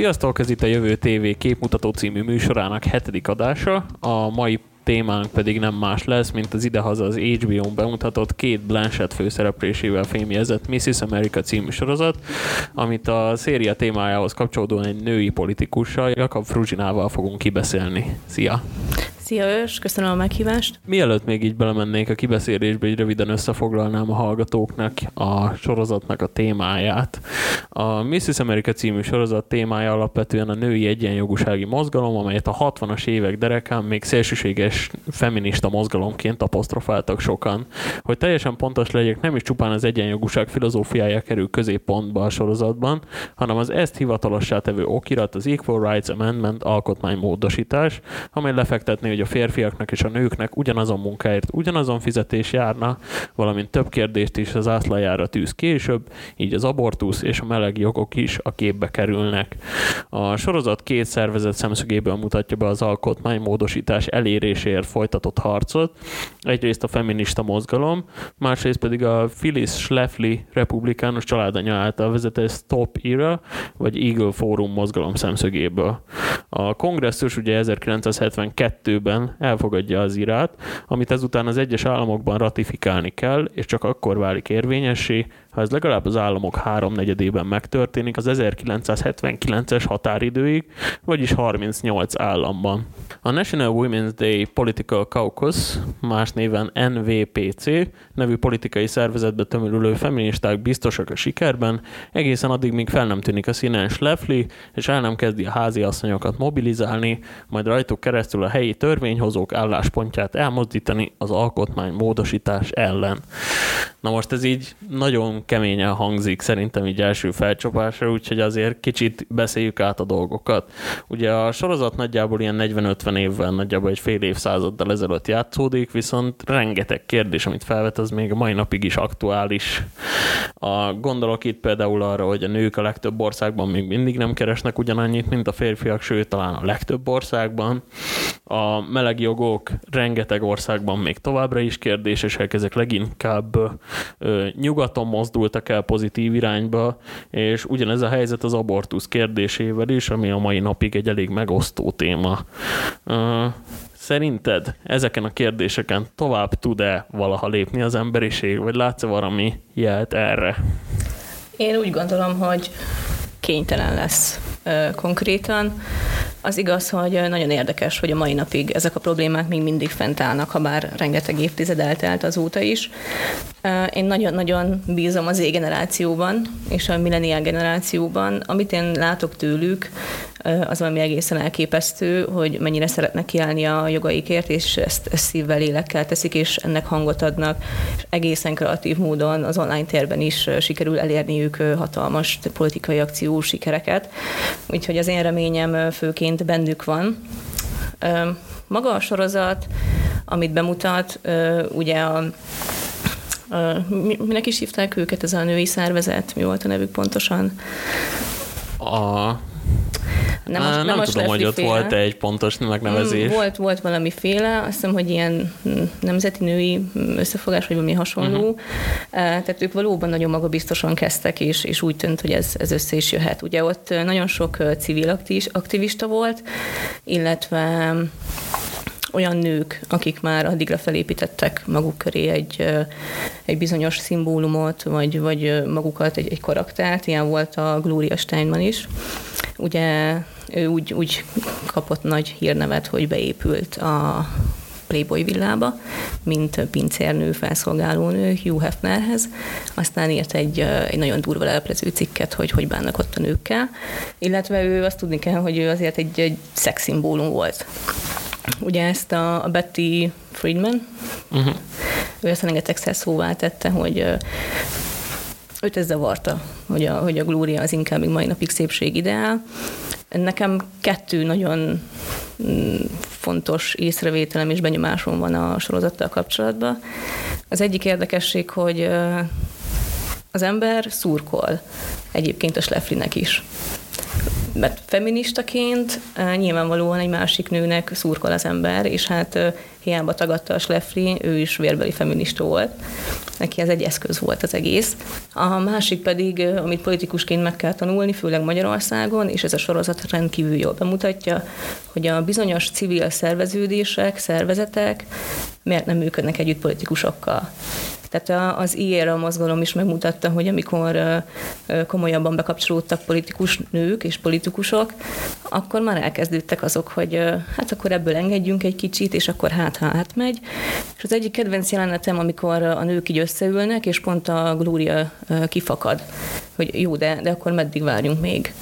Sziasztok, ez itt a Jövő TV képmutató című műsorának hetedik adása. A mai témánk pedig nem más lesz, mint az idehaza az HBO-n bemutatott két Blanchett főszereplésével fémjezett Mrs. America című sorozat, amit a széria témájához kapcsolódóan egy női politikussal, Jakab Fruzsinával fogunk kibeszélni. Szia! Szia Ős, köszönöm a meghívást. Mielőtt még így belemennék a kibeszélésbe, így röviden összefoglalnám a hallgatóknak a sorozatnak a témáját. A Mrs. America című sorozat témája alapvetően a női egyenjogúsági mozgalom, amelyet a 60-as évek derekán még szélsőséges feminista mozgalomként apostrofáltak sokan. Hogy teljesen pontos legyek, nem is csupán az egyenjogúság filozófiája kerül középpontba a sorozatban, hanem az ezt hivatalossá tevő okirat, az Equal Rights Amendment alkotmánymódosítás, amely lefektetné, hogy hogy a férfiaknak és a nőknek ugyanazon munkáért ugyanazon fizetés járna, valamint több kérdést is az átlajára tűz később, így az abortusz és a meleg jogok is a képbe kerülnek. A sorozat két szervezet szemszögéből mutatja be az alkotmánymódosítás eléréséért folytatott harcot, egyrészt a feminista mozgalom, másrészt pedig a Phyllis Schlafly republikánus családanya által vezetett Stop Era, vagy Eagle Forum mozgalom szemszögéből. A kongresszus ugye 1972-ben esetben elfogadja az irát, amit ezután az egyes államokban ratifikálni kell, és csak akkor válik érvényessé, ha ez legalább az államok háromnegyedében megtörténik az 1979-es határidőig, vagyis 38 államban. A National Women's Day Political Caucus, más néven NVPC, nevű politikai szervezetbe tömörülő feministák biztosak a sikerben, egészen addig, míg fel nem tűnik a színen Schlafly, és el nem kezdi a házi asszonyokat mobilizálni, majd rajtuk keresztül a helyi törvényhozók álláspontját elmozdítani az alkotmány módosítás ellen. Na most ez így nagyon keményen hangzik szerintem így első felcsapásra, úgyhogy azért kicsit beszéljük át a dolgokat. Ugye a sorozat nagyjából ilyen 40-50 évvel, nagyjából egy fél évszázaddal ezelőtt játszódik, viszont rengeteg kérdés, amit felvet, az még a mai napig is aktuális. A, gondolok itt például arra, hogy a nők a legtöbb országban még mindig nem keresnek ugyanannyit, mint a férfiak, sőt talán a legtöbb országban. A meleg jogok rengeteg országban még továbbra is kérdésesek, ezek leginkább nyugaton mozdultak el pozitív irányba, és ugyanez a helyzet az abortusz kérdésével is, ami a mai napig egy elég megosztó téma. Szerinted ezeken a kérdéseken tovább tud-e valaha lépni az emberiség, vagy látsz-e valami jelt erre? Én úgy gondolom, hogy kénytelen lesz konkrétan. Az igaz, hogy nagyon érdekes, hogy a mai napig ezek a problémák még mindig fent állnak, ha bár rengeteg évtized eltelt azóta is. Én nagyon-nagyon bízom az Z-generációban és a millenial generációban. Amit én látok tőlük, az valami egészen elképesztő, hogy mennyire szeretnek kiállni a jogaikért, és ezt, ezt szívvel, lélekkel teszik, és ennek hangot adnak. És egészen kreatív módon az online térben is sikerül elérniük hatalmas politikai akció sikereket. Úgyhogy az én reményem főként bennük van. Maga a sorozat, amit bemutat, ugye a minek is hívták őket, ez a női szervezet, mi volt a nevük pontosan? A nem, most, nem, nem tudom, hogy ott volt egy pontos megnevezés. Mm, volt, volt valamiféle, azt hiszem, hogy ilyen hm, nemzeti női összefogás, vagy valami hasonló. Uh-huh. Tehát ők valóban nagyon magabiztosan kezdtek, és, és úgy tűnt, hogy ez, ez össze is jöhet. Ugye ott nagyon sok civil aktivista volt, illetve olyan nők, akik már addigra felépítettek maguk köré egy, egy bizonyos szimbólumot, vagy, vagy magukat, egy, egy karaktert, ilyen volt a Gloria Steinman is. Ugye ő úgy, úgy kapott nagy hírnevet, hogy beépült a Playboy villába, mint pincérnő, felszolgálónő Hugh Hefnerhez. Aztán írt egy, egy nagyon durva leleplező cikket, hogy hogy bánnak ott a nőkkel. Illetve ő azt tudni kell, hogy ő azért egy, egy szexszimbólum volt. Ugye ezt a, a Betty Friedman, uh-huh. ő ezt rengetegszer szóvá tette, hogy őt ez zavarta, hogy a, hogy a glória az inkább még mai napig szépség ideál. Nekem kettő nagyon mm, fontos észrevételem és benyomásom van a sorozattal kapcsolatban. Az egyik érdekesség, hogy az ember szurkol egyébként a Schleflinek is mert feministaként nyilvánvalóan egy másik nőnek szurkol az ember, és hát hiába tagadta a Schleffli, ő is vérbeli feminista volt. Neki ez egy eszköz volt az egész. A másik pedig, amit politikusként meg kell tanulni, főleg Magyarországon, és ez a sorozat rendkívül jól bemutatja, hogy a bizonyos civil szerveződések, szervezetek miért nem működnek együtt politikusokkal. Tehát az IERA mozgalom is megmutatta, hogy amikor komolyabban bekapcsolódtak politikus nők és politikusok, akkor már elkezdődtek azok, hogy hát akkor ebből engedjünk egy kicsit, és akkor hát hát megy. És az egyik kedvenc jelenetem, amikor a nők így összeülnek, és pont a Glória kifakad, hogy jó, de, de akkor meddig várjunk még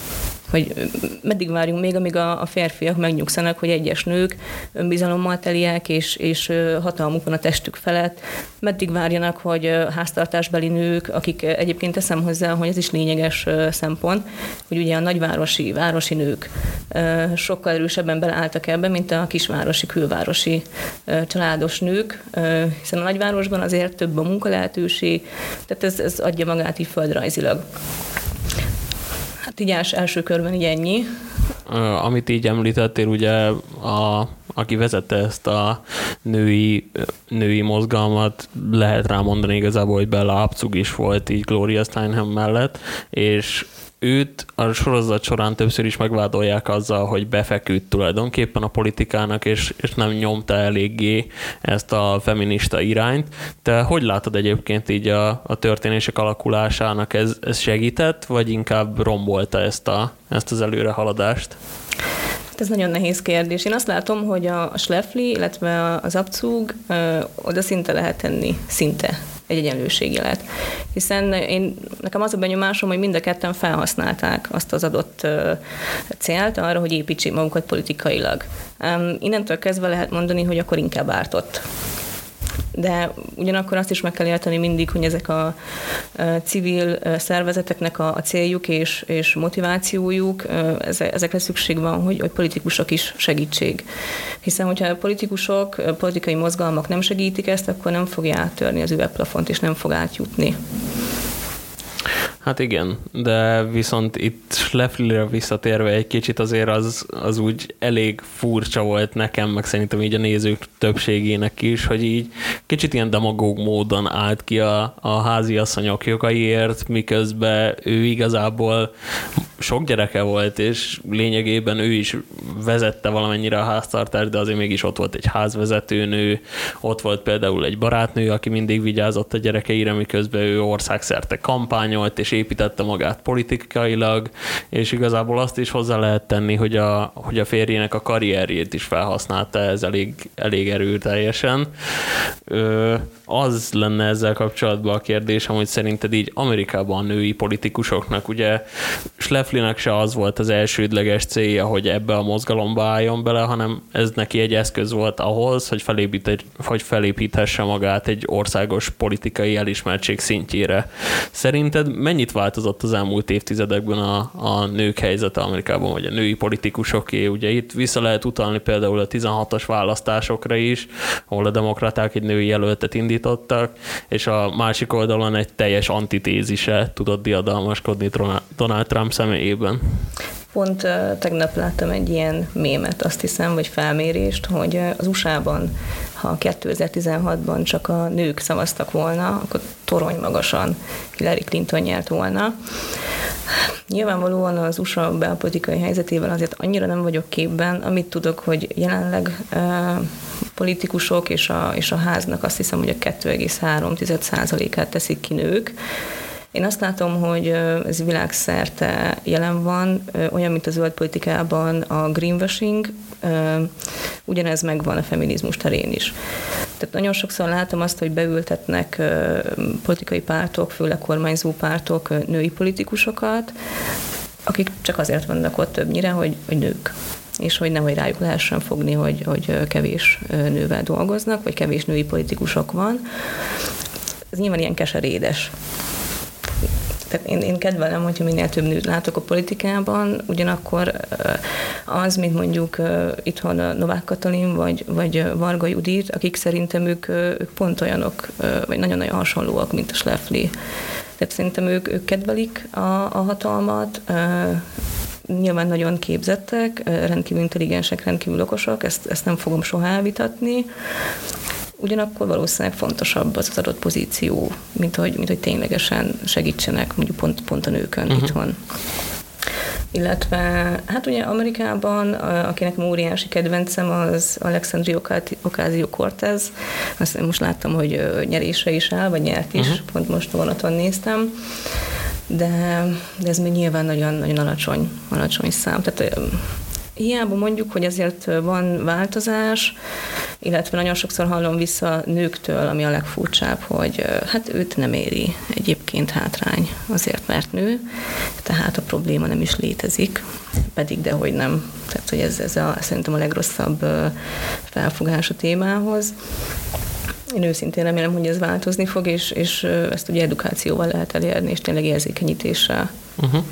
hogy meddig várjunk még, amíg a, a férfiak megnyugszanak, hogy egyes nők önbizalommal teliek, és, és hatalmuk van a testük felett, meddig várjanak, hogy háztartásbeli nők, akik egyébként teszem hozzá, hogy ez is lényeges szempont, hogy ugye a nagyvárosi, városi nők sokkal erősebben beleálltak ebbe, mint a kisvárosi, külvárosi családos nők, hiszen a nagyvárosban azért több a munkalehetőség, tehát ez, ez adja magát így földrajzilag. Így els, első körben így ennyi. Amit így említettél, ugye a, aki vezette ezt a női, női mozgalmat, lehet rámondani igazából, hogy Bella Abzug is volt így Gloria Steinem mellett, és őt a sorozat során többször is megvádolják azzal, hogy befeküdt tulajdonképpen a politikának, és, és nem nyomta eléggé ezt a feminista irányt. Te hogy látod egyébként így a, a történések alakulásának? Ez, ez segített, vagy inkább rombolta ezt, a, ezt az előrehaladást? Hát ez nagyon nehéz kérdés. Én azt látom, hogy a Schleffli, illetve az Abzug oda szinte lehet tenni, szinte egy egyenlőségjelet. Hiszen én, nekem az a benyomásom, hogy mind a ketten felhasználták azt az adott célt arra, hogy építsék magukat politikailag. Innentől kezdve lehet mondani, hogy akkor inkább ártott de ugyanakkor azt is meg kell érteni mindig, hogy ezek a civil szervezeteknek a, céljuk és, és motivációjuk, ezekre szükség van, hogy, hogy politikusok is segítség. Hiszen, hogyha a politikusok, politikai mozgalmak nem segítik ezt, akkor nem fogja áttörni az üvegplafont, és nem fog átjutni. Hát igen, de viszont itt Schlefflire visszatérve egy kicsit azért az, az úgy elég furcsa volt nekem, meg szerintem így a nézők többségének is, hogy így kicsit ilyen demagóg módon állt ki a, a házi asszonyok jogaiért, miközben ő igazából sok gyereke volt, és lényegében ő is vezette valamennyire a háztartást, de azért mégis ott volt egy házvezetőnő, ott volt például egy barátnő, aki mindig vigyázott a gyerekeire, miközben ő országszerte kampányolt, és építette magát politikailag, és igazából azt is hozzá lehet tenni, hogy a, hogy a férjének a karrierjét is felhasználta ez elég, elég erőteljesen. Ö, az lenne ezzel kapcsolatban a kérdésem, hogy szerinted így Amerikában a női politikusoknak, ugye Schlefflinek se az volt az elsődleges célja, hogy ebbe a mozgalomba álljon bele, hanem ez neki egy eszköz volt ahhoz, hogy, felépít, hogy felépíthesse magát egy országos politikai elismertség szintjére. Szerinted mennyit változott az elmúlt évtizedekben a, a nők helyzete Amerikában, vagy a női politikusoké? Ugye itt vissza lehet utalni például a 16-os választásokra is, ahol a demokraták egy női jelöltet indít indítottak, és a másik oldalon egy teljes antitézise tudott diadalmaskodni Donald Trump személyében. Pont tegnap láttam egy ilyen mémet, azt hiszem, vagy felmérést, hogy az USA-ban, ha 2016-ban csak a nők szavaztak volna, akkor torony magasan Hillary Clinton nyert volna. Nyilvánvalóan az USA belpolitikai helyzetével azért annyira nem vagyok képben, amit tudok, hogy jelenleg uh, politikusok és a, és a háznak azt hiszem, hogy a 2,3%-át teszik ki nők. Én azt látom, hogy ez világszerte jelen van, olyan, mint a zöld politikában a greenwashing, ugyanez megvan a feminizmus terén is. Tehát nagyon sokszor látom azt, hogy beültetnek politikai pártok, főleg kormányzó pártok női politikusokat, akik csak azért vannak ott többnyire, hogy, hogy nők és hogy nehogy rájuk lehessen fogni, hogy, hogy kevés nővel dolgoznak, vagy kevés női politikusok van. Ez nyilván ilyen keserédes. Tehát én, én kedvelem, hogyha minél több nőt látok a politikában, ugyanakkor az, mint mondjuk itthon Novák Katalin, vagy, vagy Varga Judit, akik szerintem ők, ők pont olyanok, vagy nagyon-nagyon hasonlóak, mint a Schleffli. Tehát szerintem ők, ők kedvelik a, a hatalmat, nyilván nagyon képzettek, rendkívül intelligensek, rendkívül okosak, ezt, ezt nem fogom soha elvitatni. Ugyanakkor valószínűleg fontosabb az az adott pozíció, mint hogy, mint hogy ténylegesen segítsenek mondjuk pont, pont a nőkön uh-huh. itthon illetve hát ugye Amerikában, akinek óriási kedvencem, az Alexandria Ocasio-Cortez, azt most láttam, hogy nyerésre is áll, vagy nyert is, uh-huh. pont most vonaton néztem, de, de ez még nyilván nagyon, nagyon alacsony, alacsony szám. Tehát hiába mondjuk, hogy azért van változás, illetve nagyon sokszor hallom vissza nőktől, ami a legfurcsább, hogy hát őt nem éri egyébként hátrány azért, mert nő, tehát a probléma nem is létezik, pedig dehogy nem. Tehát, hogy ez, ez a, szerintem a legrosszabb felfogás a témához. Én őszintén remélem, hogy ez változni fog, és, és ezt ugye edukációval lehet elérni, és tényleg érzékenyítéssel. Uh-huh.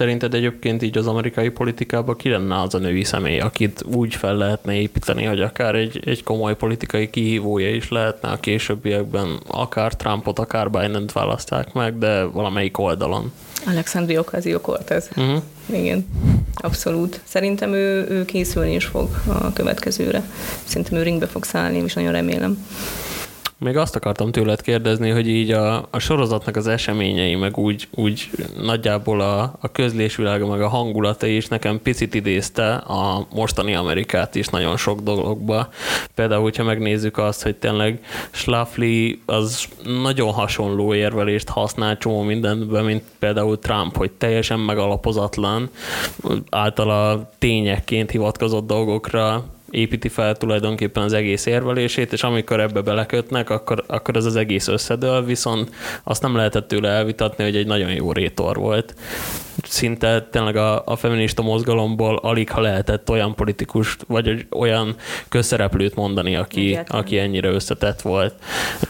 Szerinted egyébként így az amerikai politikában ki lenne az a női személy, akit úgy fel lehetne építeni, hogy akár egy, egy komoly politikai kihívója is lehetne a későbbiekben, akár Trumpot, akár Biden-t választák meg, de valamelyik oldalon? Alexandria Ocasio-Cortez. Uh-huh. Igen, abszolút. Szerintem ő, ő készülni is fog a következőre. Szerintem ő ringbe fog szállni, és nagyon remélem. Még azt akartam tőled kérdezni, hogy így a, a sorozatnak az eseményei, meg úgy, úgy nagyjából a, a közlésvilága, meg a hangulata is nekem picit idézte a mostani Amerikát is nagyon sok dologba. Például, hogyha megnézzük azt, hogy tényleg Schlafly az nagyon hasonló érvelést használ csomó mindenben, mint például Trump, hogy teljesen megalapozatlan, általa tényekként hivatkozott dolgokra építi fel tulajdonképpen az egész érvelését, és amikor ebbe belekötnek, akkor, akkor ez az egész összedől, viszont azt nem lehetett tőle elvitatni, hogy egy nagyon jó rétor volt szinte tényleg a, a feminista mozgalomból alig ha lehetett olyan politikust, vagy olyan közszereplőt mondani, aki, aki ennyire összetett volt.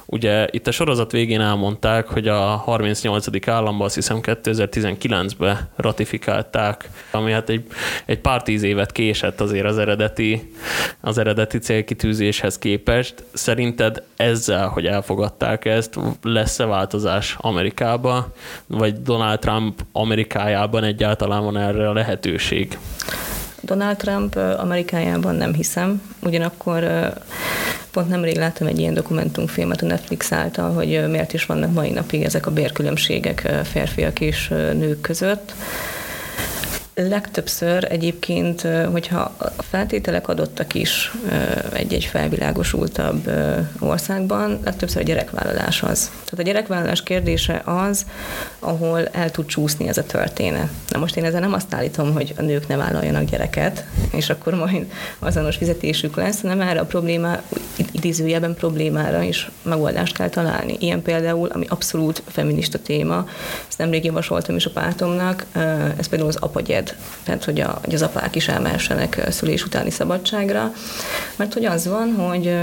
Ugye itt a sorozat végén elmondták, hogy a 38. államban azt hiszem 2019-ben ratifikálták, ami hát egy, egy pár tíz évet késett azért az eredeti, az eredeti célkitűzéshez képest. Szerinted ezzel, hogy elfogadták ezt, lesz-e változás Amerikába, vagy Donald Trump Amerikájában Amerikában egyáltalán van erre a lehetőség? Donald Trump Amerikájában nem hiszem, ugyanakkor pont nemrég láttam egy ilyen dokumentumfilmet a Netflix által, hogy miért is vannak mai napig ezek a bérkülönbségek férfiak és nők között legtöbbször egyébként, hogyha a feltételek adottak is egy-egy felvilágosultabb országban, legtöbbször a gyerekvállalás az. Tehát a gyerekvállalás kérdése az, ahol el tud csúszni ez a történet. Na most én ezzel nem azt állítom, hogy a nők ne vállaljanak gyereket, és akkor majd azonos fizetésük lesz, hanem erre a probléma, idézőjelben problémára is megoldást kell találni. Ilyen például, ami abszolút feminista téma, ezt nemrég javasoltam is a pártomnak, ez például az apagyed tehát hogy, a, hogy az apák is elmehessenek szülés utáni szabadságra, mert hogy az van, hogy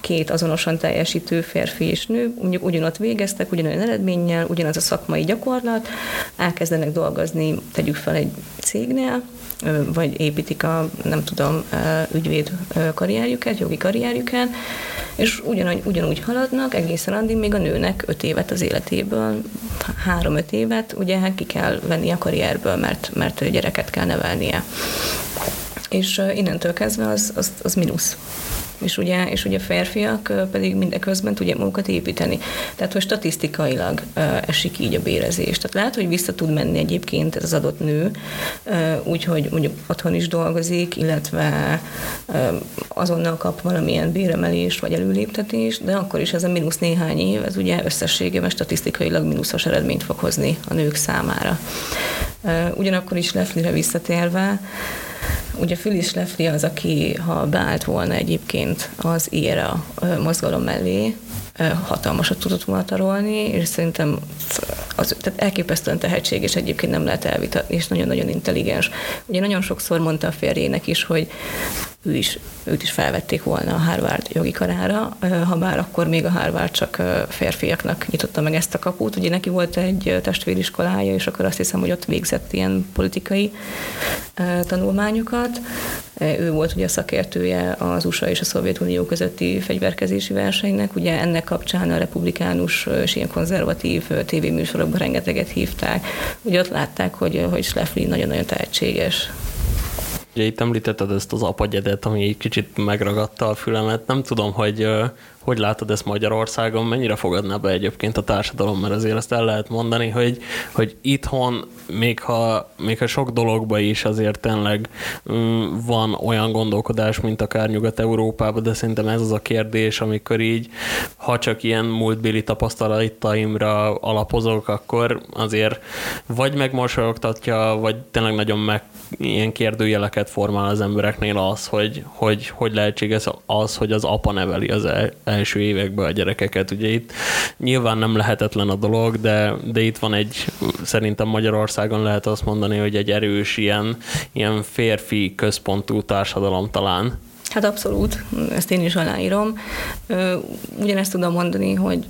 két azonosan teljesítő férfi és nő mondjuk ugyanott végeztek, ugyanolyan eredménnyel, ugyanaz a szakmai gyakorlat, elkezdenek dolgozni, tegyük fel egy cégnél, vagy építik a, nem tudom, ügyvéd karrierjüket, jogi karrierjüket, és ugyanúgy, ugyanúgy haladnak egészen addig, még a nőnek öt évet az életéből, három-öt évet, ugye hát ki kell venni a karrierből, mert, mert gyereket kell nevelnie. És innentől kezdve az, az, az mínusz és ugye, és ugye férfiak pedig mindeközben tudják magukat építeni. Tehát, hogy statisztikailag esik így a bérezés. Tehát lehet, hogy vissza tud menni egyébként ez az adott nő, úgyhogy mondjuk otthon is dolgozik, illetve azonnal kap valamilyen béremelést vagy előléptetést, de akkor is ez a mínusz néhány év, ez ugye összességében statisztikailag mínuszos eredményt fog hozni a nők számára. Ugyanakkor is Leflire visszatérve, Ugye Phyllis Lefli az, aki ha beállt volna egyébként az IRA mozgalom mellé, hatalmasat tudott volna tarolni, és szerintem az, tehát elképesztően tehetséges egyébként nem lehet elvitatni, és nagyon-nagyon intelligens. Ugye nagyon sokszor mondta a férjének is, hogy ő is, őt is felvették volna a Harvard jogi karára, ha bár akkor még a Harvard csak férfiaknak nyitotta meg ezt a kaput. Ugye neki volt egy testvériskolája, és akkor azt hiszem, hogy ott végzett ilyen politikai tanulmányokat. Ő volt ugye a szakértője az USA és a Szovjetunió közötti fegyverkezési versenynek. Ugye ennek kapcsán a republikánus és ilyen konzervatív tévéműsorokban rengeteget hívták. Ugye ott látták, hogy, hogy Schlafly nagyon-nagyon tehetséges. Ugye itt említetted ezt az apagyedet, ami egy kicsit megragadta a fülemet. Nem tudom, hogy hogy látod ezt Magyarországon, mennyire fogadná be egyébként a társadalom, mert azért azt el lehet mondani, hogy, hogy itthon, még ha, még ha sok dologban is azért tényleg um, van olyan gondolkodás, mint akár Nyugat-Európában, de szerintem ez az a kérdés, amikor így, ha csak ilyen múltbéli tapasztalataimra alapozok, akkor azért vagy megmosolyogtatja, vagy tényleg nagyon meg ilyen kérdőjeleket formál az embereknél az, hogy hogy, hogy lehetséges az, hogy az apa neveli az el, első években a gyerekeket. Ugye itt nyilván nem lehetetlen a dolog, de, de itt van egy, szerintem Magyarországon lehet azt mondani, hogy egy erős ilyen, ilyen férfi központú társadalom talán. Hát abszolút, ezt én is aláírom. Ugyanezt tudom mondani, hogy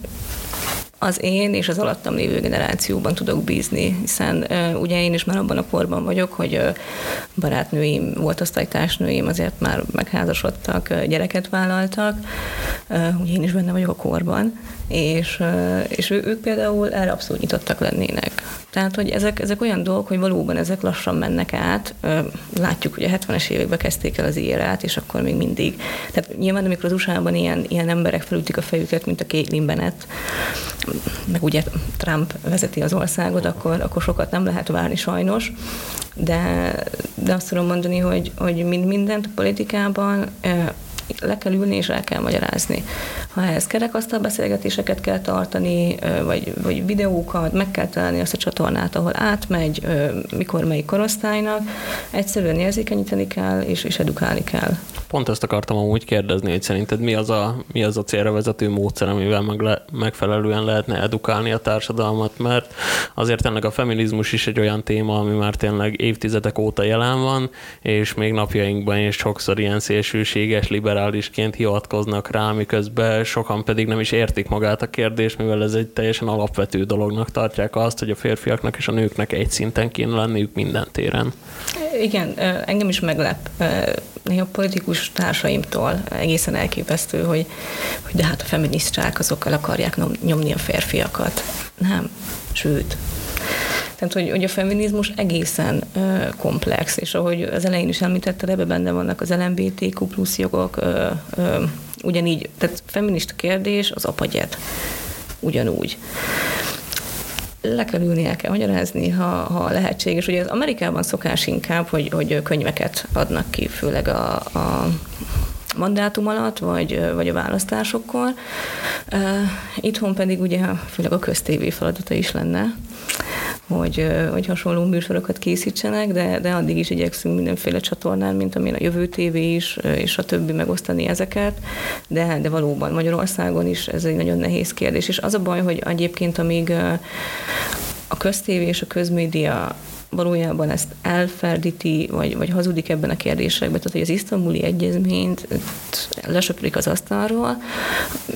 az én és az alattam lévő generációban tudok bízni, hiszen ugye én is már abban a korban vagyok, hogy barátnőim, volt osztálytársnőim, azért már megházasodtak, gyereket vállaltak, ugye én is benne vagyok a korban, és, és ő, ők például erre abszolút nyitottak lennének. Tehát, hogy ezek, ezek olyan dolgok, hogy valóban ezek lassan mennek át. Látjuk, hogy a 70-es években kezdték el az érát, és akkor még mindig. Tehát nyilván, amikor az USA-ban ilyen, ilyen emberek felütik a fejüket, mint a Caitlyn Bennett, meg ugye Trump vezeti az országot, akkor, akkor sokat nem lehet várni sajnos. De, de azt tudom mondani, hogy, hogy mind mindent a politikában le kell ülni és el kell magyarázni. Ha ehhez kerekasztal beszélgetéseket kell tartani, vagy, vagy videókat, meg kell találni azt a csatornát, ahol átmegy, mikor melyik korosztálynak, egyszerűen érzékenyíteni kell, és, és edukálni kell. Pont ezt akartam amúgy kérdezni, hogy szerinted mi az a, mi az a célra vezető módszer, amivel meg le, megfelelően lehetne edukálni a társadalmat, mert azért ennek a feminizmus is egy olyan téma, ami már tényleg évtizedek óta jelen van, és még napjainkban is sokszor ilyen szélsőséges, liberálisként hivatkoznak rá, miközben sokan pedig nem is értik magát a kérdést, mivel ez egy teljesen alapvető dolognak tartják azt, hogy a férfiaknak és a nőknek egy szinten kéne lenniük minden téren. Igen, engem is meglep néha politikus társaimtól egészen elképesztő, hogy, hogy de hát a feministák azok el akarják nyomni a férfiakat. Nem, sőt, tehát, hogy, hogy a feminizmus egészen ö, komplex, és ahogy az elején is említetted, ebben benne vannak az LMBTQ plusz jogok, ö, ö, ugyanígy, tehát feminista kérdés az apagyet, ugyanúgy le kell ülni, el kell magyarázni, ha, ha lehetséges. Ugye az Amerikában szokás inkább, hogy, hogy könyveket adnak ki, főleg a, a mandátum alatt, vagy, vagy a választásokkor. Itthon pedig ugye főleg a köztévé feladata is lenne, hogy, hogy hasonló műsorokat készítsenek, de, de addig is igyekszünk mindenféle csatornán, mint amilyen a Jövő TV is, és a többi megosztani ezeket, de, de valóban Magyarországon is ez egy nagyon nehéz kérdés. És az a baj, hogy egyébként amíg a köztévé és a közmédia valójában ezt elferdíti, vagy, vagy hazudik ebben a kérdésekben, tehát hogy az isztambuli egyezményt lesöprik az asztalról,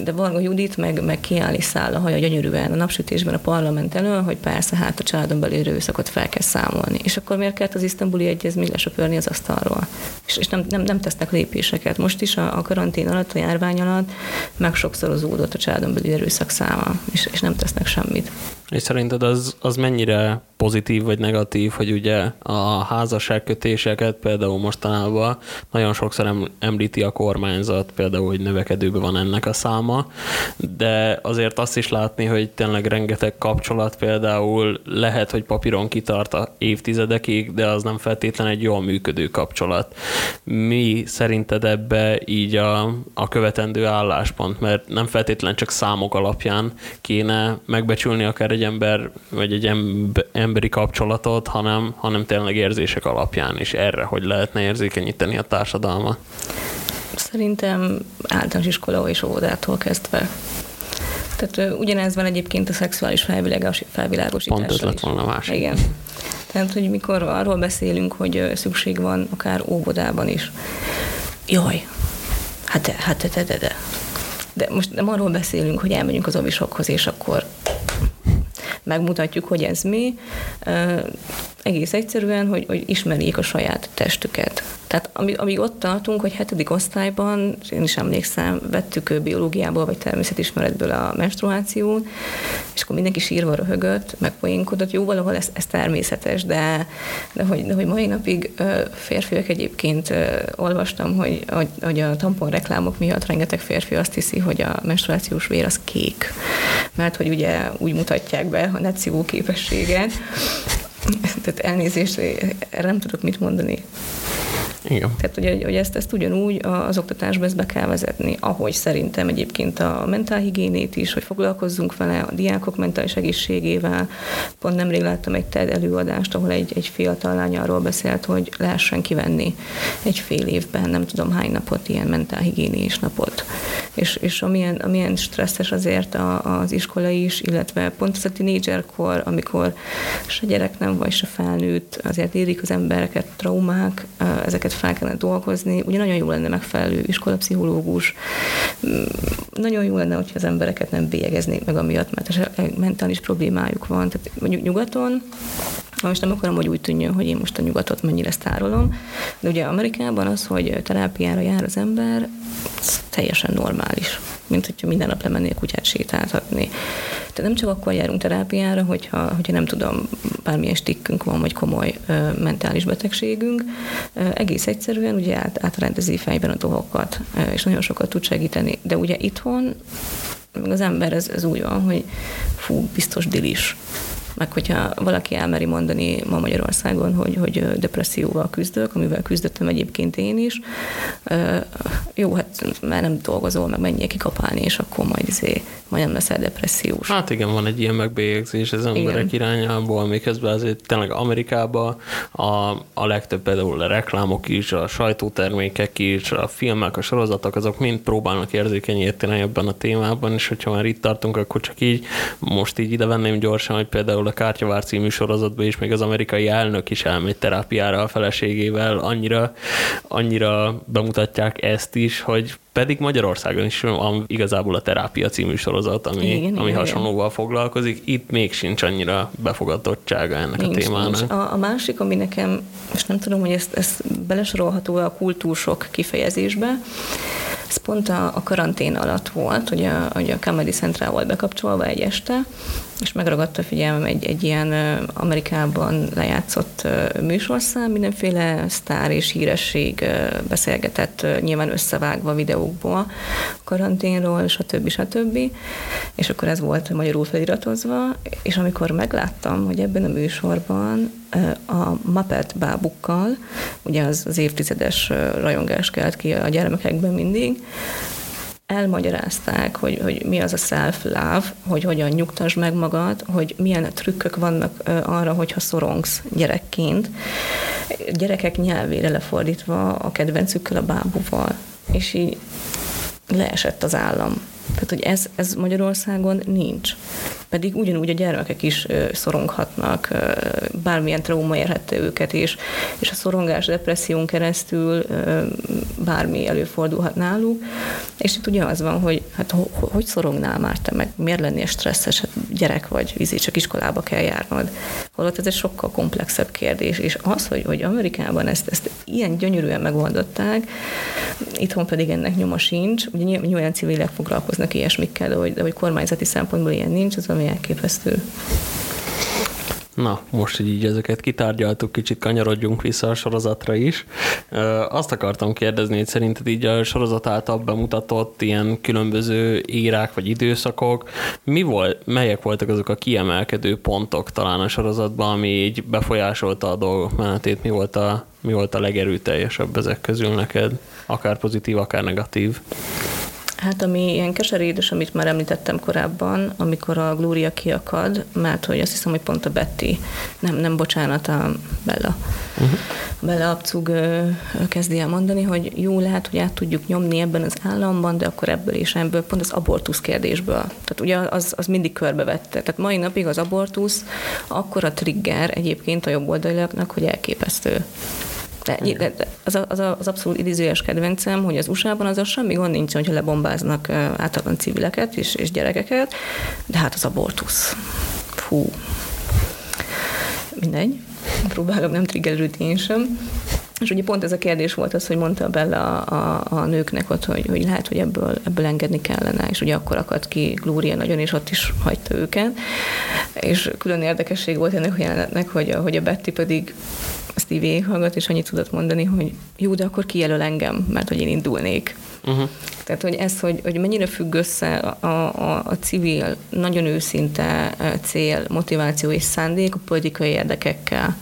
de Varga Judit meg, meg kiáll és száll a haja gyönyörűen a napsütésben a parlament elől, hogy persze hát a családon belül erőszakot fel kell számolni. És akkor miért kellett az isztambuli egyezmény lesöpörni az asztalról? És, és nem, nem, nem tesznek lépéseket. Most is a, a karantén alatt, a járvány alatt meg sokszorozódott a családon belül erőszak száma, és, és nem tesznek semmit. És szerinted az, az mennyire pozitív vagy negatív, hogy ugye a házasságkötéseket például mostanában nagyon sokszor említi a kormányzat, például, hogy növekedőben van ennek a száma, de azért azt is látni, hogy tényleg rengeteg kapcsolat például lehet, hogy papíron kitart a évtizedekig, de az nem feltétlenül egy jól működő kapcsolat. Mi szerinted ebbe így a, a követendő álláspont, mert nem feltétlenül csak számok alapján kéne megbecsülni akár egy ember, vagy egy emberi kapcsolatot, hanem, hanem tényleg érzések alapján is erre, hogy lehetne érzékenyíteni a társadalmat. Szerintem általános iskola és óvodától kezdve. Tehát ugyanez van egyébként a szexuális felvilágosítással Pont ez lett volna másik. Igen. Tehát, hogy mikor arról beszélünk, hogy szükség van akár óvodában is. Jaj, hát de, hát de, de, de, de. De most nem arról beszélünk, hogy elmegyünk az ovisokhoz, és akkor megmutatjuk, hogy ez mi. Egész egyszerűen, hogy, hogy ismerjék a saját testüket. Tehát amíg, amíg ott tartunk, hogy hetedik osztályban, én is emlékszem, vettük biológiából vagy természetismeretből a menstruációt, és akkor mindenki sírva röhögött, meg poénkodott. Jó, valahol ez, ez természetes, de, de, hogy, de hogy mai napig férfiak egyébként olvastam, hogy, hogy, hogy a tampon reklámok miatt rengeteg férfi azt hiszi, hogy a menstruációs vér az kék, mert hogy ugye úgy mutatják be a netszívó képességet. Tehát elnézést, erre nem tudok mit mondani. Igen. Tehát, hogy, hogy ezt, ezt ugyanúgy az oktatásba ezt be kell vezetni, ahogy szerintem egyébként a mentálhigiénét is, hogy foglalkozzunk vele, a diákok mentális egészségével. Pont nemrég láttam egy TED előadást, ahol egy, egy fiatal lány arról beszélt, hogy lehessen kivenni egy fél évben, nem tudom hány napot, ilyen mentálhigiénés napot. És, és amilyen, amilyen stresszes azért a, az iskola is, illetve pont az a tínédzserkor, amikor se gyerek nem vagy, se felnőtt, azért érik az embereket traumák, ezeket fel kellene dolgozni. Ugye nagyon jó lenne megfelelő iskolapszichológus, mm, nagyon jó lenne, hogyha az embereket nem bélyegeznék meg amiatt, mert mentális problémájuk van. Tehát mondjuk nyugaton most nem akarom, hogy úgy tűnjön, hogy én most a nyugatot mennyire sztárolom, de ugye Amerikában az, hogy terápiára jár az ember, teljesen normális, mint hogyha minden nap lemennél kutyát sétáltatni. Tehát nem csak akkor járunk terápiára, hogyha, hogyha nem tudom, bármilyen stikkünk van, vagy komoly ö, mentális betegségünk. Ö, egész egyszerűen ugye át, átrendezi fejben a dolgokat, ö, és nagyon sokat tud segíteni. De ugye itthon az ember ez, ez úgy van, hogy fú, biztos dilis meg hogyha valaki elmeri mondani ma Magyarországon, hogy, hogy depresszióval küzdök, amivel küzdöttem egyébként én is, jó, hát már nem dolgozol, meg menjél kikapálni, és akkor majd, izé, majd nem leszel depressziós. Hát igen, van egy ilyen megbélyegzés az emberek igen. irányából, miközben azért tényleg Amerikában a, a legtöbb például a reklámok is, a sajtótermékek is, a filmek, a sorozatok, azok mind próbálnak érzékenyíteni ebben a témában, és hogyha már itt tartunk, akkor csak így most így ide venném gyorsan, hogy például például a Kártyavár című sorozatban is még az amerikai elnök is elmegy terápiára a feleségével, annyira, annyira bemutatják ezt is, hogy pedig Magyarországon is van igazából a Terápia című sorozat, ami, igen, ami igen, hasonlóval igen. foglalkozik. Itt még sincs annyira befogadottsága ennek nincs, a témának. Nincs. A, a másik, ami nekem, és nem tudom, hogy ezt, ezt belesorolható a kultúrsok kifejezésbe, ez pont a, a karantén alatt volt, hogy a, hogy a Comedy Central volt bekapcsolva egy este, és megragadta a figyelmem egy, egy ilyen Amerikában lejátszott műsorszám, mindenféle sztár és híresség beszélgetett, nyilván összevágva videókból, karanténról, stb. stb. És akkor ez volt magyarul feliratozva, és amikor megláttam, hogy ebben a műsorban a Muppet bábukkal, ugye az, az évtizedes rajongás kelt ki a gyermekekben mindig, elmagyarázták, hogy, hogy mi az a self-love, hogy hogyan nyugtasd meg magad, hogy milyen trükkök vannak arra, hogyha szorongsz gyerekként. Gyerekek nyelvére lefordítva a kedvencükkel, a bábúval. És így leesett az állam. Tehát, hogy ez, ez Magyarországon nincs. Pedig ugyanúgy a gyermekek is szoronghatnak, bármilyen trauma érhette őket is, és a szorongás, depresszión keresztül bármi előfordulhat náluk, és itt ugye az van, hogy hát hogy szorongnál már te meg, miért lennél stresszes, hát gyerek vagy, vízi, csak iskolába kell járnod. Holott ez egy sokkal komplexebb kérdés, és az, hogy, hogy Amerikában ezt, ezt ilyen gyönyörűen megoldották, itthon pedig ennek nyoma sincs, ugye nyilván civilek foglalkoznak ilyesmikkel, de hogy, de hogy kormányzati szempontból ilyen nincs, az ami elképesztő. Na, most, hogy így ezeket kitárgyaltuk, kicsit kanyarodjunk vissza a sorozatra is. Azt akartam kérdezni, hogy szerinted így a sorozat által bemutatott ilyen különböző írák vagy időszakok, mi volt, melyek voltak azok a kiemelkedő pontok talán a sorozatban, ami így befolyásolta a dolgok menetét, mi volt a, mi volt a legerőteljesebb ezek közül neked? Akár pozitív, akár negatív. Hát ami ilyen keserédes, amit már említettem korábban, amikor a Glória kiakad, mert hogy azt hiszem, hogy pont a Betty, nem, nem bocsánat, a Bella. Uh-huh. Bella Abcug kezdi el mondani, hogy jó lehet, hogy át tudjuk nyomni ebben az államban, de akkor ebből és ebből, pont az abortusz kérdésből. Tehát ugye az, az mindig körbevette. Tehát mai napig az abortusz akkor a trigger egyébként a jobb oldaliaknak, hogy elképesztő. De, de, az, a, az, a, az abszolút idézőjes kedvencem, hogy az USA-ban az semmi gond nincs, hogyha lebombáznak általában civileket és, és gyerekeket, de hát az abortusz. Fú. Mindegy. próbálok nem triggerülni én sem. És ugye pont ez a kérdés volt az, hogy mondta Bella a, a, a nőknek ott, hogy, hogy lehet, hogy ebből, ebből engedni kellene, és ugye akkor akadt ki Glória nagyon, és ott is hagyta őket. És külön érdekesség volt ennek a jelenetnek, hogy a, hogy a Betty pedig ezt így végighallgat, és annyit tudott mondani, hogy jó, de akkor kijelöl engem, mert hogy én indulnék. Uh-huh. Tehát, hogy ez, hogy, hogy mennyire függ össze a, a, a civil, nagyon őszinte cél, motiváció és szándék a politikai érdekekkel.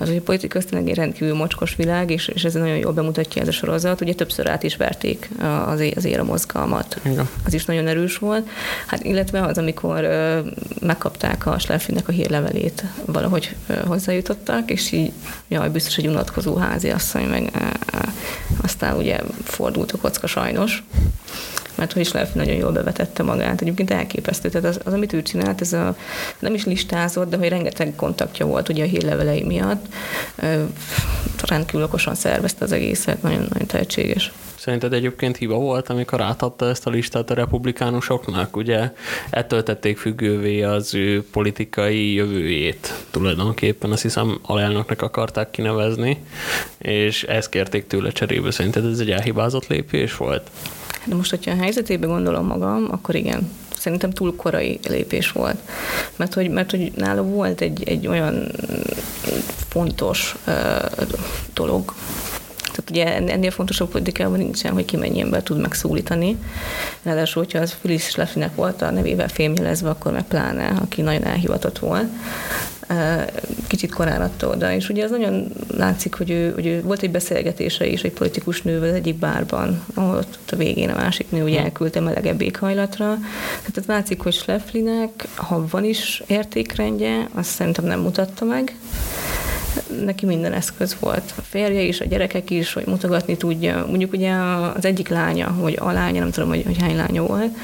Az, hogy a politika az tényleg egy rendkívül mocskos világ, és, és ez nagyon jól bemutatja ez a sorozat. Ugye többször át is verték az, az éra mozgalmat. Igen. Az is nagyon erős volt. Hát, illetve az, amikor ö, megkapták a Schleffinek a hírlevelét, valahogy ö, hozzájutottak, és így, jaj, biztos egy unatkozó háziasszony, meg ö, aztán ugye fordult a kocka sajnos mert hogy is lehet, nagyon jól bevetette magát. Egyébként elképesztő. Tehát az, az, amit ő csinált, ez a, nem is listázott, de hogy rengeteg kontaktja volt ugye a hírlevelei miatt. Rendkívül okosan szervezte az egészet, nagyon-nagyon tehetséges. Szerinted egyébként hiba volt, amikor átadta ezt a listát a republikánusoknak? Ugye ettől tették függővé az ő politikai jövőjét tulajdonképpen, azt hiszem alelnöknek akarták kinevezni, és ezt kérték tőle cserébe. Szerinted ez egy elhibázott lépés volt? De most, hogyha a helyzetébe gondolom magam, akkor igen, szerintem túl korai lépés volt. Mert hogy, mert hogy nála volt egy, egy olyan fontos uh, dolog, tehát ugye ennél fontosabb politikában nincsen, hogy ki mennyi ember tud megszólítani. Ráadásul, hogyha az Phyllis Schleffinek volt a nevével fémjelezve, akkor meg pláne, aki nagyon elhivatott volt kicsit korán adta oda. És ugye az nagyon látszik, hogy ő, hogy ő volt egy beszélgetése is egy politikus nővel az egyik bárban, ahol ott a végén a másik nő ugye hm. elküldte melegebb éghajlatra. Tehát az látszik, hogy Schlefflinek, ha van is értékrendje, azt szerintem nem mutatta meg, neki minden eszköz volt. A férje is, a gyerekek is, hogy mutogatni tudja. Mondjuk ugye az egyik lánya, vagy a lánya, nem tudom, hogy, hogy hány lánya volt,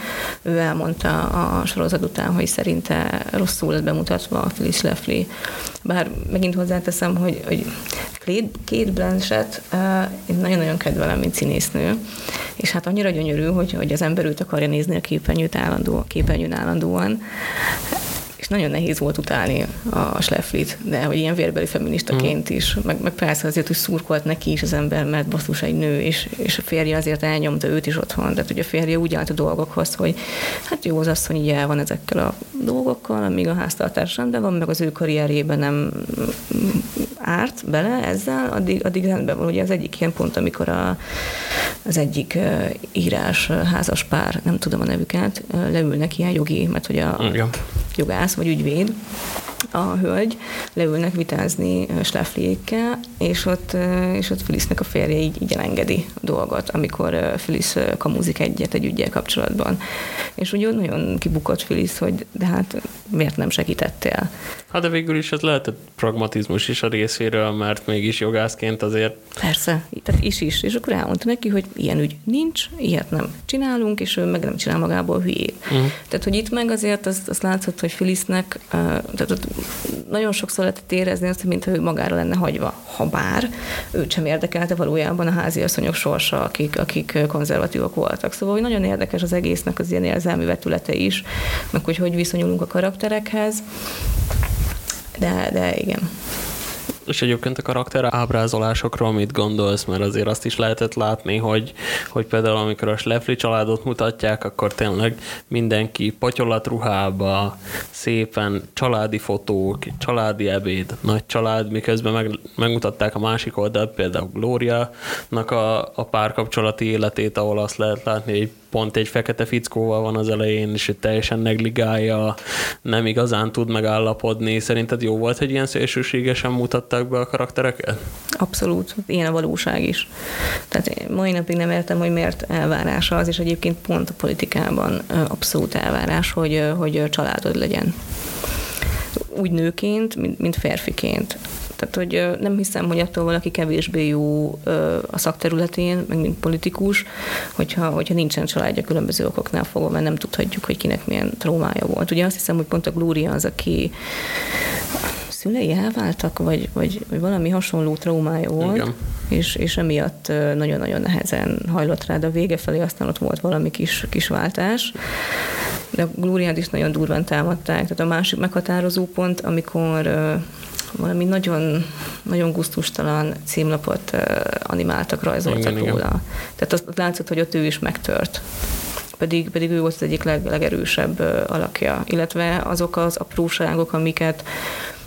ő elmondta a sorozat után, hogy szerinte rosszul lett bemutatva a Phyllis Lefley. Bár megint hozzáteszem, hogy, hogy Kate Blanchett én nagyon-nagyon kedvelem, mint színésznő, és hát annyira gyönyörű, hogy, hogy az ember őt akarja nézni a képernyőt állandó, képernyőn állandóan és nagyon nehéz volt utálni a Schlefflit, de hogy ilyen vérbeli feministaként mm. is, meg, meg persze azért, hogy szurkolt neki is az ember, mert basszus egy nő, és, és a férje azért elnyomta őt is otthon, tehát hogy a férje úgy állt a dolgokhoz, hogy hát jó, az asszony így el van ezekkel a dolgokkal, amíg a háztartás rendben van, meg az ő karrierjében nem árt bele ezzel, addig, addig rendben van. Ugye az egyik ilyen pont, amikor a, az egyik írás házas pár, nem tudom a nevüket, leülnek ilyen jogi, mert hogy a Igen. Jogász vagy ügyvéd, a hölgy, leülnek vitázni Schlafliékkel, és ott, és ott Filisznek a férje így, így elengedi a dolgot, amikor Filisz kamúzik egyet egy ügyel kapcsolatban. És úgy nagyon kibukott Filisz, hogy de hát miért nem segítettél? Hát de végül is ez lehetett pragmatizmus is a részéről, mert mégis jogászként azért... Persze, tehát is is. És akkor elmondta neki, hogy ilyen ügy nincs, ilyet nem csinálunk, és ő meg nem csinál magából hülyét. Uh-huh. Tehát, hogy itt meg azért azt, azt látszott, hogy Filisznek, tehát nagyon sokszor lehetett érezni azt, mintha ő magára lenne hagyva. Ha bár őt sem érdekelte valójában a háziasszonyok sorsa, akik, akik konzervatívok voltak. Szóval hogy nagyon érdekes az egésznek az ilyen érzelmi vetülete is, meg hogy hogy viszonyulunk a karakterekhez. De, de igen. És egyébként a karakter ábrázolásokról mit gondolsz, mert azért azt is lehetett látni, hogy, hogy például amikor a Schlefli családot mutatják, akkor tényleg mindenki patyolatruhába, szépen családi fotók, családi ebéd, nagy család, miközben meg, megmutatták a másik oldalt, például Glória-nak a, a párkapcsolati életét, ahol azt lehet látni, hogy pont egy fekete fickóval van az elején, és teljesen negligálja, nem igazán tud megállapodni. Szerinted jó volt, hogy ilyen szélsőségesen mutatták be a karaktereket? Abszolút, ilyen a valóság is. Tehát mai napig nem értem, hogy miért elvárás az, és egyébként pont a politikában abszolút elvárás, hogy, hogy családod legyen úgy nőként, mint, mint férfiként. Tehát, hogy nem hiszem, hogy attól valaki kevésbé jó a szakterületén, meg mint politikus, hogyha, hogyha nincsen családja különböző okoknál fogva, mert nem tudhatjuk, hogy kinek milyen traumája volt. Ugye azt hiszem, hogy pont a Glória az, aki szülei elváltak, vagy, vagy, vagy valami hasonló traumája volt, Igen. és, és emiatt nagyon-nagyon nehezen hajlott rá, de a vége felé aztán ott volt valami kis, kis váltás. De a Glóriát is nagyon durván támadták. Tehát a másik meghatározó pont, amikor valami nagyon, nagyon gusztustalan címlapot animáltak, rajzoltak igen, róla. Igen. Tehát azt látszott, hogy ott ő is megtört pedig, pedig ő volt az egyik leg, legerősebb alakja, illetve azok az apróságok, amiket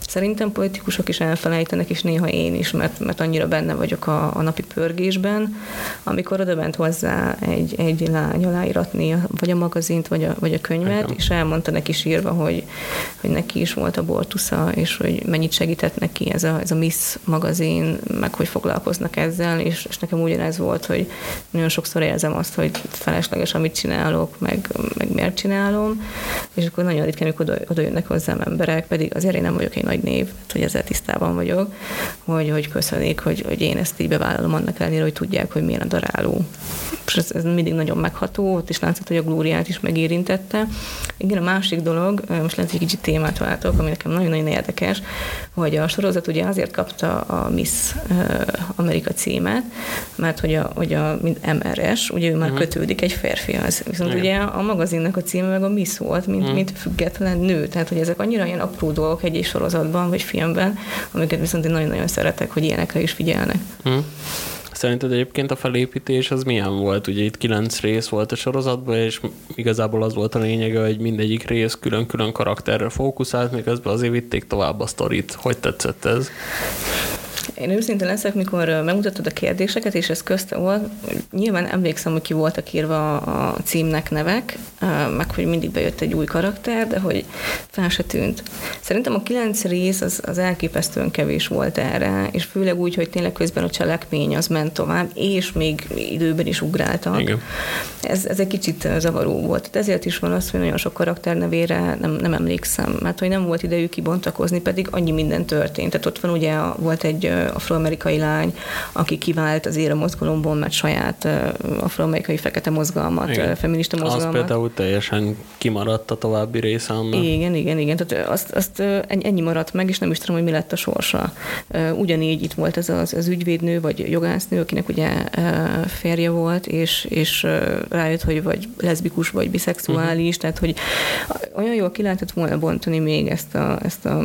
Szerintem politikusok is elfelejtenek, és néha én is, mert, mert annyira benne vagyok a, a napi pörgésben, amikor oda bent hozzá egy, egy lány aláíratni vagy a magazint, vagy a, vagy a könyvet, Igen. és elmondta neki sírva, hogy, hogy neki is volt a bortusza, és hogy mennyit segített neki ez a, ez a Miss magazin, meg hogy foglalkoznak ezzel, és, és nekem ugyanez volt, hogy nagyon sokszor érzem azt, hogy felesleges, amit csinálok, meg, meg miért csinálom, és akkor nagyon ritkán, amikor oda, oda jönnek hozzám emberek, pedig azért én nem vagyok egy nagy nagy név, hogy ezzel tisztában vagyok, hogy, hogy köszönik, hogy, hogy én ezt így bevállalom annak ellenére, hogy tudják, hogy milyen a daráló. És ez, ez mindig nagyon megható, ott is látszott, hogy a glóriát is megérintette. Igen, a másik dolog, most lehet, hogy egy kicsit témát váltok, ami nekem nagyon-nagyon érdekes, hogy a sorozat ugye azért kapta a Miss Amerika címet, mert hogy a, hogy a mint MRS, ugye ő már uh-huh. kötődik egy férfihoz. Viszont Igen. ugye a magazinnak a címe meg a Miss volt, mint, uh-huh. mint független nő. Tehát, hogy ezek annyira ilyen apró dolgok egy sorozat sorozatban vagy filmben, amiket viszont én nagyon-nagyon szeretek, hogy ilyenekre is figyelnek. Hmm. Szerinted egyébként a felépítés az milyen volt? Ugye itt kilenc rész volt a sorozatban, és igazából az volt a lényege, hogy mindegyik rész külön-külön karakterre fókuszált, miközben azért vitték tovább a sztorit. Hogy tetszett ez? Én őszinte leszek, mikor megmutattad a kérdéseket, és ez közte volt, nyilván emlékszem, hogy ki voltak írva a címnek nevek, meg hogy mindig bejött egy új karakter, de hogy fel se tűnt. Szerintem a kilenc rész az, az elképesztően kevés volt erre, és főleg úgy, hogy tényleg közben a cselekmény az ment tovább, és még időben is ugráltak. Igen. Ez, ez egy kicsit zavaró volt. De ezért is van az, hogy nagyon sok karakter nevére nem, nem emlékszem, mert hogy nem volt idejük kibontakozni, pedig annyi minden történt. Tehát ott van ugye volt egy afroamerikai lány, aki kivált az éra mozgalomból, mert saját afroamerikai fekete mozgalmat, igen. feminista mozgalmat. Az például teljesen kimaradt a további része annak. Igen, igen, igen. Tehát azt, azt ennyi maradt meg, és nem is tudom, hogy mi lett a sorsa. Ugyanígy itt volt ez az, az ügyvédnő, vagy jogásznő, akinek ugye férje volt, és, és rájött, hogy vagy leszbikus, vagy biszexuális, uh-huh. tehát hogy olyan jól ki lehetett volna bontani még ezt a, ezt a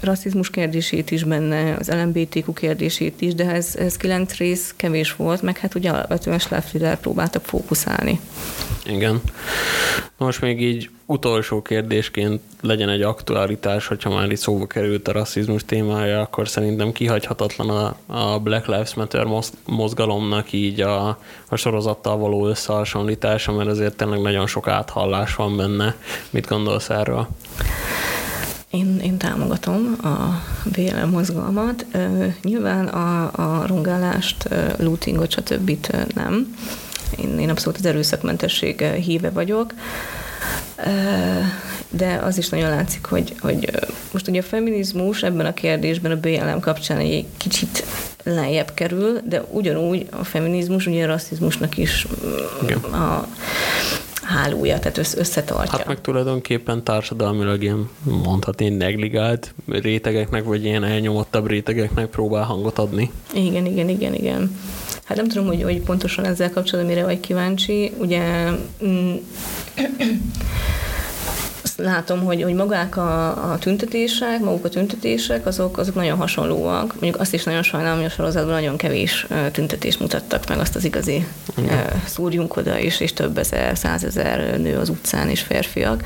rasszizmus kérdését is benne, az LMBT LMBTQ kérdését is, de ez, ez kilenc rész kevés volt, meg hát ugye alapvetően Schlaflyre próbáltak fókuszálni. Igen. Most még így utolsó kérdésként legyen egy aktualitás, hogyha már itt szóba került a rasszizmus témája, akkor szerintem kihagyhatatlan a, a Black Lives Matter mozgalomnak így a, a sorozattal való összehasonlítása, mert azért tényleg nagyon sok áthallás van benne. Mit gondolsz erről? Én, én támogatom a BLM mozgalmat. Nyilván a, a rungálást, lootingot, stb. nem. Én, én abszolút az erőszakmentesség híve vagyok. De az is nagyon látszik, hogy, hogy most ugye a feminizmus ebben a kérdésben a BLM kapcsán egy kicsit lejjebb kerül, de ugyanúgy a feminizmus ugye a rasszizmusnak is Igen. a hálója, tehát összetartja. Hát meg tulajdonképpen társadalmilag ilyen mondhatni negligált rétegeknek, vagy ilyen elnyomottabb rétegeknek próbál hangot adni. Igen, igen, igen, igen. Hát nem tudom, hogy, hogy pontosan ezzel kapcsolatban mire vagy kíváncsi. Ugye mm, azt látom, hogy, hogy magák a, a tüntetések, maguk a tüntetések, azok, azok nagyon hasonlóak. Mondjuk azt is nagyon sajnálom, hogy a sorozatban nagyon kevés tüntetést mutattak meg, azt az igazi Igen. szúrjunk oda is, és több ezer, százezer nő az utcán és férfiak,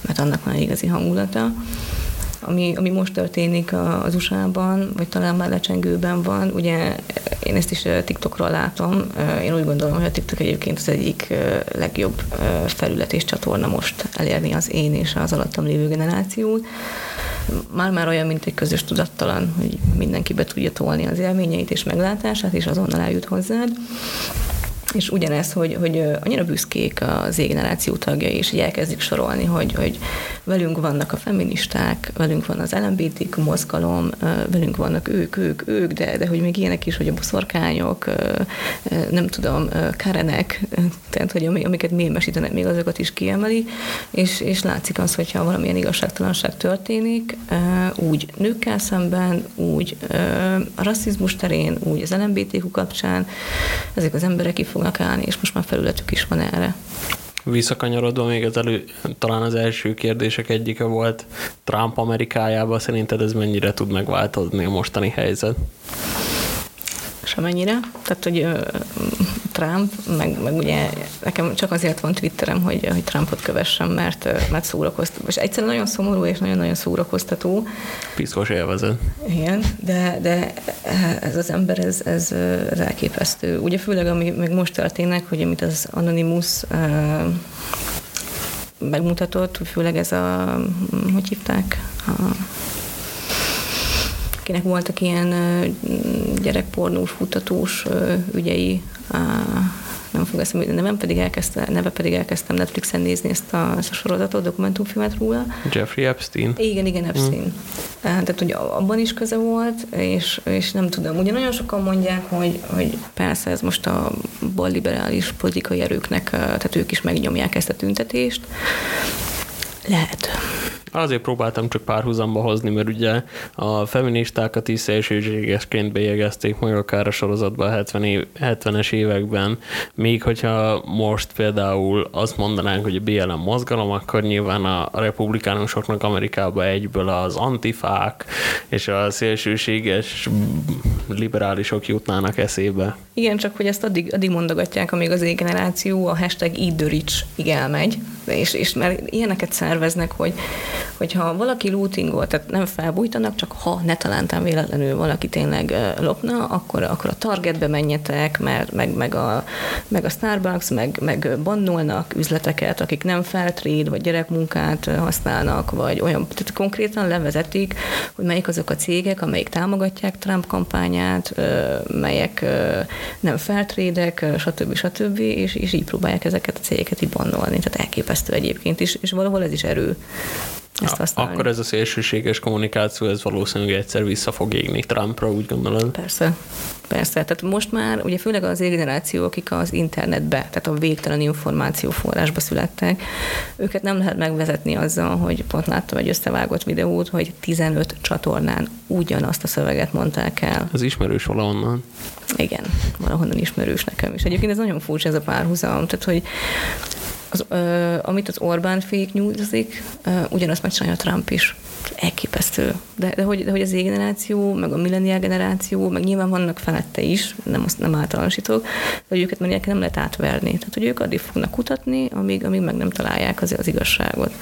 mert annak van igazi hangulata ami, ami most történik az USA-ban, vagy talán már lecsengőben van, ugye én ezt is TikTokról látom, én úgy gondolom, hogy a TikTok egyébként az egyik legjobb felület és csatorna most elérni az én és az alattam lévő generációt. Már-már olyan, mint egy közös tudattalan, hogy mindenki be tudja tolni az élményeit és meglátását, és azonnal eljut hozzád. És ugyanez, hogy, hogy annyira büszkék az generáció tagjai, és így elkezdik sorolni, hogy, hogy velünk vannak a feministák, velünk van az LMBTQ mozgalom, velünk vannak ők, ők, ők, de, de hogy még ilyenek is, hogy a boszorkányok, nem tudom, karenek, tehát hogy amiket mémesítenek, még azokat is kiemeli, és, és látszik az, hogyha valamilyen igazságtalanság történik, úgy nőkkel szemben, úgy a rasszizmus terén, úgy az LMBTQ kapcsán, ezek az emberek fognak állni, és most már felületük is van erre. Visszakanyarodva még az elő, talán az első kérdések egyike volt Trump Amerikájába, szerinted ez mennyire tud megváltozni a mostani helyzet? Semennyire. Tehát, hogy Trump, meg, meg ugye nekem csak azért van Twitterem, hogy, hogy Trumpot kövessem, mert, mert szórakoztató. És egyszerűen nagyon szomorú és nagyon-nagyon szórakoztató. Piszkos élvezet. Igen, de, de ez az ember, ez, ez, ez elképesztő. Ugye főleg, ami meg most történnek, hogy amit az Anonymous megmutatott, főleg ez a, hogy hívták? A, akinek voltak ilyen gyerekpornós, futatós ügyei, nem fog eszembe, nevem pedig elkezdte, neve pedig elkezdtem Netflixen nézni ezt a, ezt a sorozatot, dokumentumfilmet róla. Jeffrey Epstein. Igen, igen, Epstein. Mm. Tehát, hogy abban is köze volt, és, és nem tudom. Ugye nagyon sokan mondják, hogy, hogy persze ez most a balliberális politikai erőknek, tehát ők is megnyomják ezt a tüntetést. Lehet. Azért próbáltam csak párhuzamba hozni, mert ugye a feministákat is szélsőségesként bélyegezték meg akár a sorozatban a 70 év, 70-es években, még hogyha most például azt mondanánk, hogy a BLM mozgalom, akkor nyilván a republikánusoknak Amerikában egyből az antifák és a szélsőséges liberálisok jutnának eszébe. Igen, csak hogy ezt addig, addig mondogatják, amíg az generáció a hashtag így elmegy, és, és mert ilyeneket szerveznek, hogy hogyha valaki lootingol, tehát nem felbújtanak, csak ha ne talántán véletlenül valaki tényleg lopna, akkor, akkor a targetbe menjetek, mert meg, meg, a, meg a Starbucks, meg, meg bannolnak üzleteket, akik nem feltréd, vagy gyerekmunkát használnak, vagy olyan, tehát konkrétan levezetik, hogy melyik azok a cégek, amelyik támogatják Trump kampányát, melyek nem feltrédek, stb. stb. És, és így próbálják ezeket a cégeket így bannolni. Tehát elképesztő egyébként is, és valahol ez is erő ezt használni. Akkor ez a szélsőséges kommunikáció, ez valószínűleg egyszer vissza fog égni Trumpra, úgy gondolod? Persze. Persze, tehát most már ugye főleg az generáció, akik az internetbe, tehát a végtelen információforrásba születtek, őket nem lehet megvezetni azzal, hogy pont láttam egy összevágott videót, hogy 15 csatornán ugyanazt a szöveget mondták el. Ez ismerős valahonnan. Igen, valahonnan ismerős nekem is. Egyébként ez nagyon furcsa ez a párhuzam, tehát hogy az, ö, amit az Orbán fake newszik, ugyanazt megcsinálja a Trump is. Elképesztő. De, de, hogy, de hogy az generáció, meg a millennial generáció, meg nyilván vannak felette is, nem, azt nem általánosítok, hogy őket már nem lehet átverni. Tehát, hogy ők addig fognak kutatni, amíg, amíg meg nem találják az, az igazságot.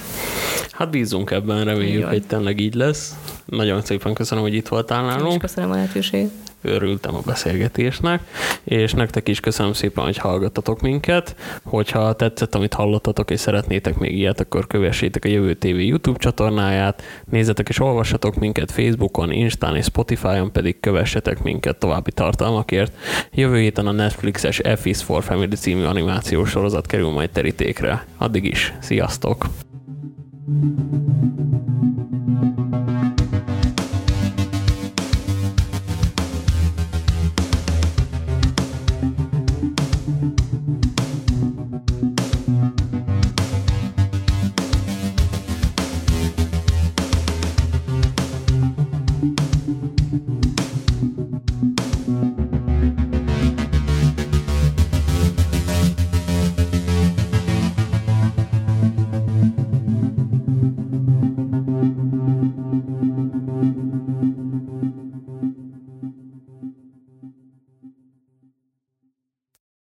Hát bízunk ebben, reméljük, hogy tényleg így lesz. Nagyon szépen köszönöm, hogy itt voltál nálunk. köszönöm a lehetőséget örültem a beszélgetésnek, és nektek is köszönöm szépen, hogy hallgattatok minket. Hogyha tetszett, amit hallottatok, és szeretnétek még ilyet, akkor kövessétek a Jövő TV YouTube csatornáját, nézzetek és olvassatok minket Facebookon, Instán és Spotify-on, pedig kövessetek minket további tartalmakért. Jövő héten a Netflixes F is for Family című animációs sorozat kerül majd terítékre. Addig is, sziasztok! thank you